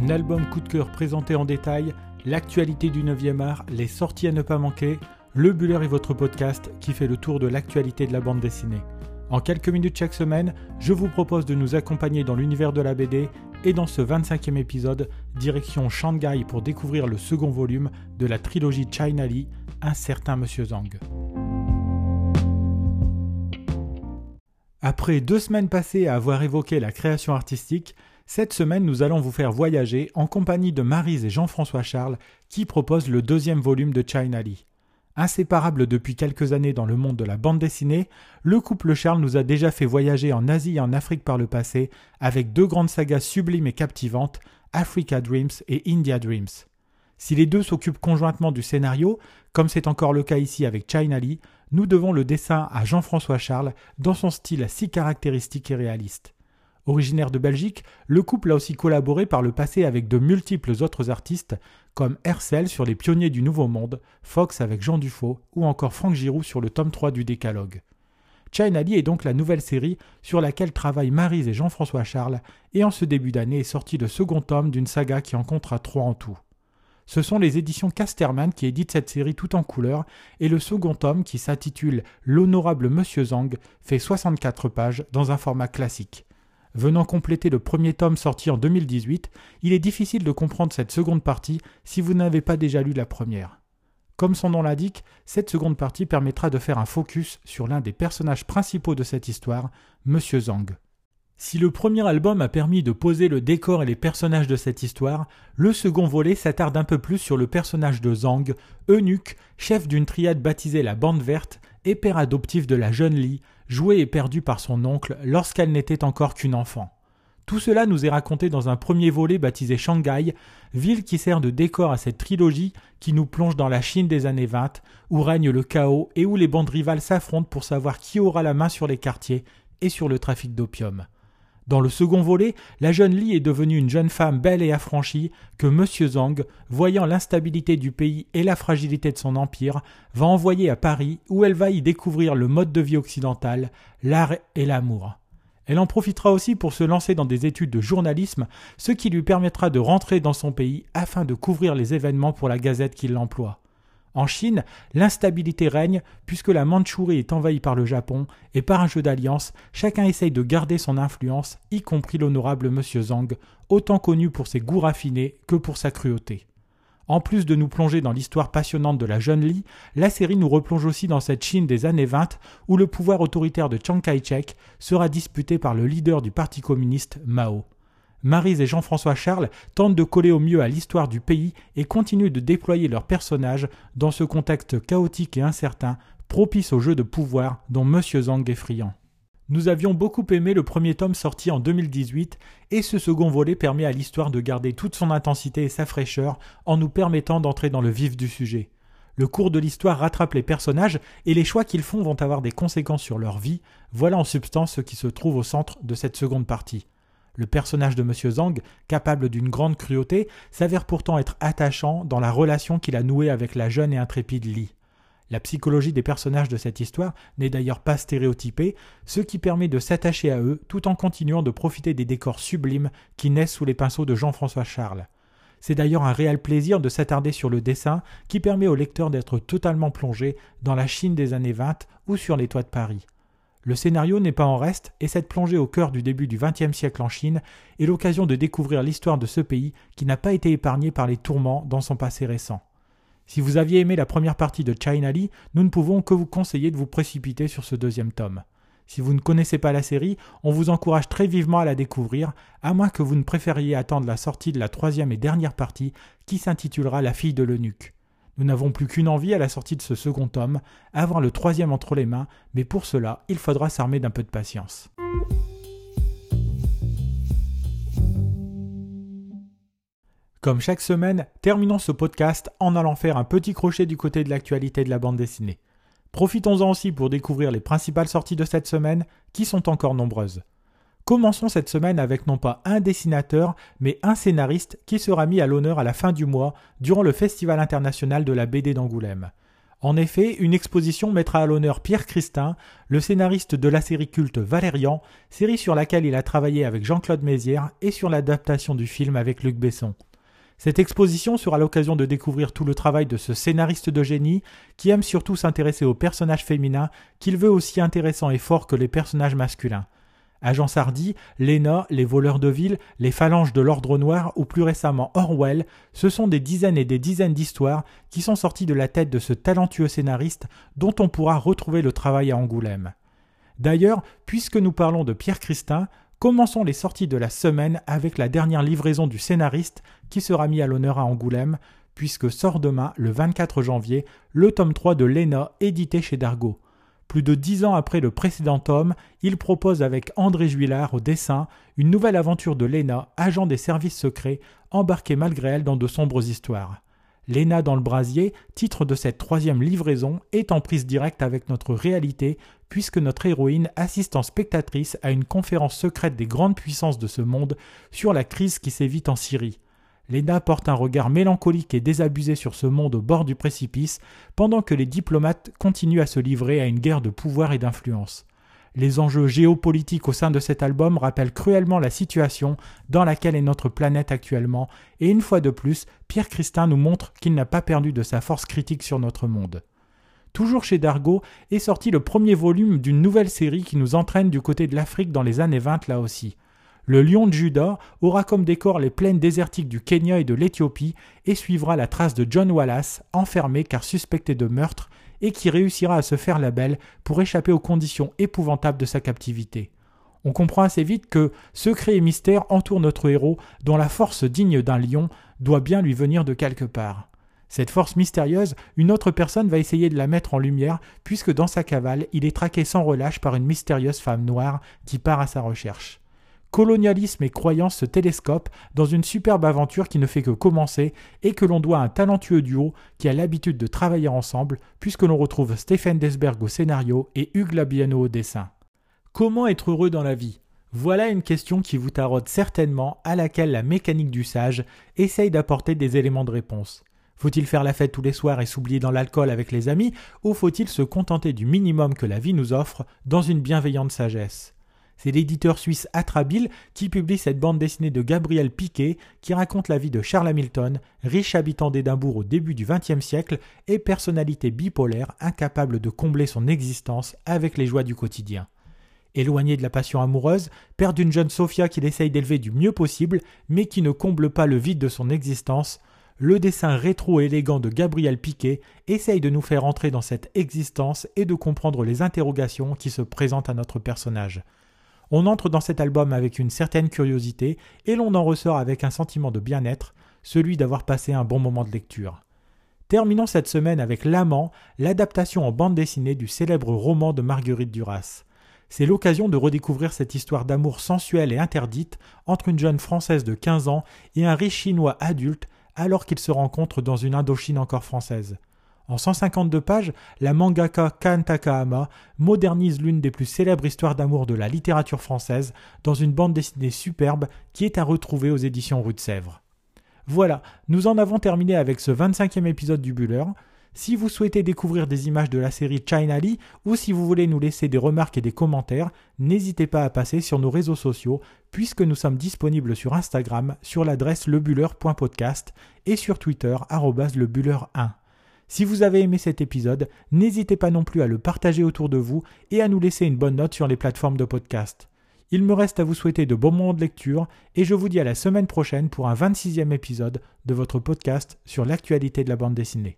Un album coup de cœur présenté en détail, l'actualité du 9e art, les sorties à ne pas manquer, Le Buller est votre podcast qui fait le tour de l'actualité de la bande dessinée. En quelques minutes chaque semaine, je vous propose de nous accompagner dans l'univers de la BD et dans ce 25e épisode, direction Shanghai pour découvrir le second volume de la trilogie China Lee, Un certain Monsieur Zhang. Après deux semaines passées à avoir évoqué la création artistique, cette semaine, nous allons vous faire voyager en compagnie de Marise et Jean-François Charles qui proposent le deuxième volume de China Lee. Inséparable depuis quelques années dans le monde de la bande dessinée, le couple Charles nous a déjà fait voyager en Asie et en Afrique par le passé avec deux grandes sagas sublimes et captivantes, Africa Dreams et India Dreams. Si les deux s'occupent conjointement du scénario, comme c'est encore le cas ici avec China Lee, nous devons le dessin à Jean-François Charles dans son style si caractéristique et réaliste. Originaire de Belgique, le couple a aussi collaboré par le passé avec de multiples autres artistes, comme Hercel sur Les Pionniers du Nouveau Monde, Fox avec Jean Dufaux ou encore Franck Giroud sur le tome 3 du Décalogue. China Lee est donc la nouvelle série sur laquelle travaillent Marise et Jean-François Charles, et en ce début d'année est sorti le second tome d'une saga qui en comptera trois en tout. Ce sont les éditions Casterman qui éditent cette série tout en couleur, et le second tome, qui s'intitule L'honorable Monsieur Zhang, fait 64 pages dans un format classique. Venant compléter le premier tome sorti en 2018, il est difficile de comprendre cette seconde partie si vous n'avez pas déjà lu la première. Comme son nom l'indique, cette seconde partie permettra de faire un focus sur l'un des personnages principaux de cette histoire, Monsieur Zhang. Si le premier album a permis de poser le décor et les personnages de cette histoire, le second volet s'attarde un peu plus sur le personnage de Zhang, eunuque, chef d'une triade baptisée la Bande Verte et père adoptif de la jeune Li, jouée et perdue par son oncle lorsqu'elle n'était encore qu'une enfant. Tout cela nous est raconté dans un premier volet baptisé Shanghai, ville qui sert de décor à cette trilogie qui nous plonge dans la Chine des années 20, où règne le chaos et où les bandes rivales s'affrontent pour savoir qui aura la main sur les quartiers et sur le trafic d'opium. Dans le second volet, la jeune Li est devenue une jeune femme belle et affranchie que M. Zhang, voyant l'instabilité du pays et la fragilité de son empire, va envoyer à Paris où elle va y découvrir le mode de vie occidental, l'art et l'amour. Elle en profitera aussi pour se lancer dans des études de journalisme, ce qui lui permettra de rentrer dans son pays afin de couvrir les événements pour la gazette qui l'emploie. En Chine, l'instabilité règne puisque la Mandchourie est envahie par le Japon et par un jeu d'alliance, chacun essaye de garder son influence, y compris l'honorable M. Zhang, autant connu pour ses goûts raffinés que pour sa cruauté. En plus de nous plonger dans l'histoire passionnante de la jeune Li, la série nous replonge aussi dans cette Chine des années 20 où le pouvoir autoritaire de Chiang Kai-shek sera disputé par le leader du Parti communiste, Mao. Marise et Jean-François Charles tentent de coller au mieux à l'histoire du pays et continuent de déployer leurs personnages dans ce contexte chaotique et incertain, propice au jeu de pouvoir dont Monsieur Zhang est friand. Nous avions beaucoup aimé le premier tome sorti en 2018 et ce second volet permet à l'histoire de garder toute son intensité et sa fraîcheur en nous permettant d'entrer dans le vif du sujet. Le cours de l'histoire rattrape les personnages et les choix qu'ils font vont avoir des conséquences sur leur vie. Voilà en substance ce qui se trouve au centre de cette seconde partie. Le personnage de M. Zhang, capable d'une grande cruauté, s'avère pourtant être attachant dans la relation qu'il a nouée avec la jeune et intrépide Li. La psychologie des personnages de cette histoire n'est d'ailleurs pas stéréotypée, ce qui permet de s'attacher à eux tout en continuant de profiter des décors sublimes qui naissent sous les pinceaux de Jean-François Charles. C'est d'ailleurs un réel plaisir de s'attarder sur le dessin qui permet au lecteur d'être totalement plongé dans la Chine des années 20 ou sur les toits de Paris. Le scénario n'est pas en reste et cette plongée au cœur du début du XXe siècle en Chine est l'occasion de découvrir l'histoire de ce pays qui n'a pas été épargné par les tourments dans son passé récent. Si vous aviez aimé la première partie de China Lee, nous ne pouvons que vous conseiller de vous précipiter sur ce deuxième tome. Si vous ne connaissez pas la série, on vous encourage très vivement à la découvrir, à moins que vous ne préfériez attendre la sortie de la troisième et dernière partie qui s'intitulera La fille de l'eunuque. Nous n'avons plus qu'une envie à la sortie de ce second tome, avoir le troisième entre les mains, mais pour cela, il faudra s'armer d'un peu de patience. Comme chaque semaine, terminons ce podcast en allant faire un petit crochet du côté de l'actualité de la bande dessinée. Profitons-en aussi pour découvrir les principales sorties de cette semaine, qui sont encore nombreuses. Commençons cette semaine avec non pas un dessinateur, mais un scénariste qui sera mis à l'honneur à la fin du mois durant le Festival international de la BD d'Angoulême. En effet, une exposition mettra à l'honneur Pierre Christin, le scénariste de la série culte Valérian, série sur laquelle il a travaillé avec Jean-Claude Mézières et sur l'adaptation du film avec Luc Besson. Cette exposition sera l'occasion de découvrir tout le travail de ce scénariste de génie qui aime surtout s'intéresser aux personnages féminins qu'il veut aussi intéressants et forts que les personnages masculins. Agent Sardy, Lena, Les voleurs de ville, Les phalanges de l'ordre noir ou plus récemment Orwell, ce sont des dizaines et des dizaines d'histoires qui sont sorties de la tête de ce talentueux scénariste dont on pourra retrouver le travail à Angoulême. D'ailleurs, puisque nous parlons de Pierre Christin, commençons les sorties de la semaine avec la dernière livraison du scénariste qui sera mis à l'honneur à Angoulême, puisque sort demain, le 24 janvier, le tome 3 de Lena édité chez Dargaud. Plus de dix ans après le précédent tome, il propose avec André Juillard au dessin une nouvelle aventure de Lena, agent des services secrets, embarquée malgré elle dans de sombres histoires. Lena dans le brasier, titre de cette troisième livraison, est en prise directe avec notre réalité, puisque notre héroïne assiste en spectatrice à une conférence secrète des grandes puissances de ce monde sur la crise qui sévit en Syrie. Lena porte un regard mélancolique et désabusé sur ce monde au bord du précipice, pendant que les diplomates continuent à se livrer à une guerre de pouvoir et d'influence. Les enjeux géopolitiques au sein de cet album rappellent cruellement la situation dans laquelle est notre planète actuellement, et une fois de plus, Pierre Christin nous montre qu'il n'a pas perdu de sa force critique sur notre monde. Toujours chez Dargaud est sorti le premier volume d'une nouvelle série qui nous entraîne du côté de l'Afrique dans les années 20 là aussi. Le lion de Juda aura comme décor les plaines désertiques du Kenya et de l'Éthiopie et suivra la trace de John Wallace, enfermé car suspecté de meurtre, et qui réussira à se faire la belle pour échapper aux conditions épouvantables de sa captivité. On comprend assez vite que secret et mystère entourent notre héros, dont la force digne d'un lion doit bien lui venir de quelque part. Cette force mystérieuse, une autre personne va essayer de la mettre en lumière, puisque dans sa cavale, il est traqué sans relâche par une mystérieuse femme noire qui part à sa recherche. Colonialisme et croyance se télescopent dans une superbe aventure qui ne fait que commencer et que l'on doit à un talentueux duo qui a l'habitude de travailler ensemble puisque l'on retrouve Stéphane Desberg au scénario et Hugues Labiano au dessin. Comment être heureux dans la vie? Voilà une question qui vous taraude certainement à laquelle la mécanique du sage essaye d'apporter des éléments de réponse. Faut-il faire la fête tous les soirs et s'oublier dans l'alcool avec les amis ou faut-il se contenter du minimum que la vie nous offre dans une bienveillante sagesse? C'est l'éditeur suisse Atrabile qui publie cette bande dessinée de Gabriel Piquet qui raconte la vie de Charles Hamilton, riche habitant d'Édimbourg au début du XXe siècle et personnalité bipolaire incapable de combler son existence avec les joies du quotidien. Éloigné de la passion amoureuse, père d'une jeune Sophia qu'il essaye d'élever du mieux possible, mais qui ne comble pas le vide de son existence, le dessin rétro-élégant de Gabriel Piquet essaye de nous faire entrer dans cette existence et de comprendre les interrogations qui se présentent à notre personnage. On entre dans cet album avec une certaine curiosité et l'on en ressort avec un sentiment de bien-être, celui d'avoir passé un bon moment de lecture. Terminons cette semaine avec L'Amant, l'adaptation en bande dessinée du célèbre roman de Marguerite Duras. C'est l'occasion de redécouvrir cette histoire d'amour sensuelle et interdite entre une jeune Française de 15 ans et un riche Chinois adulte alors qu'ils se rencontrent dans une Indochine encore française. En 152 pages, la mangaka Kan Takahama modernise l'une des plus célèbres histoires d'amour de la littérature française dans une bande dessinée superbe qui est à retrouver aux éditions Rue de Sèvres. Voilà, nous en avons terminé avec ce 25e épisode du Buller. Si vous souhaitez découvrir des images de la série China ou si vous voulez nous laisser des remarques et des commentaires, n'hésitez pas à passer sur nos réseaux sociaux puisque nous sommes disponibles sur Instagram sur l'adresse lebuller.podcast et sur Twitter lebuller1. Si vous avez aimé cet épisode, n'hésitez pas non plus à le partager autour de vous et à nous laisser une bonne note sur les plateformes de podcast. Il me reste à vous souhaiter de bons moments de lecture et je vous dis à la semaine prochaine pour un 26e épisode de votre podcast sur l'actualité de la bande dessinée.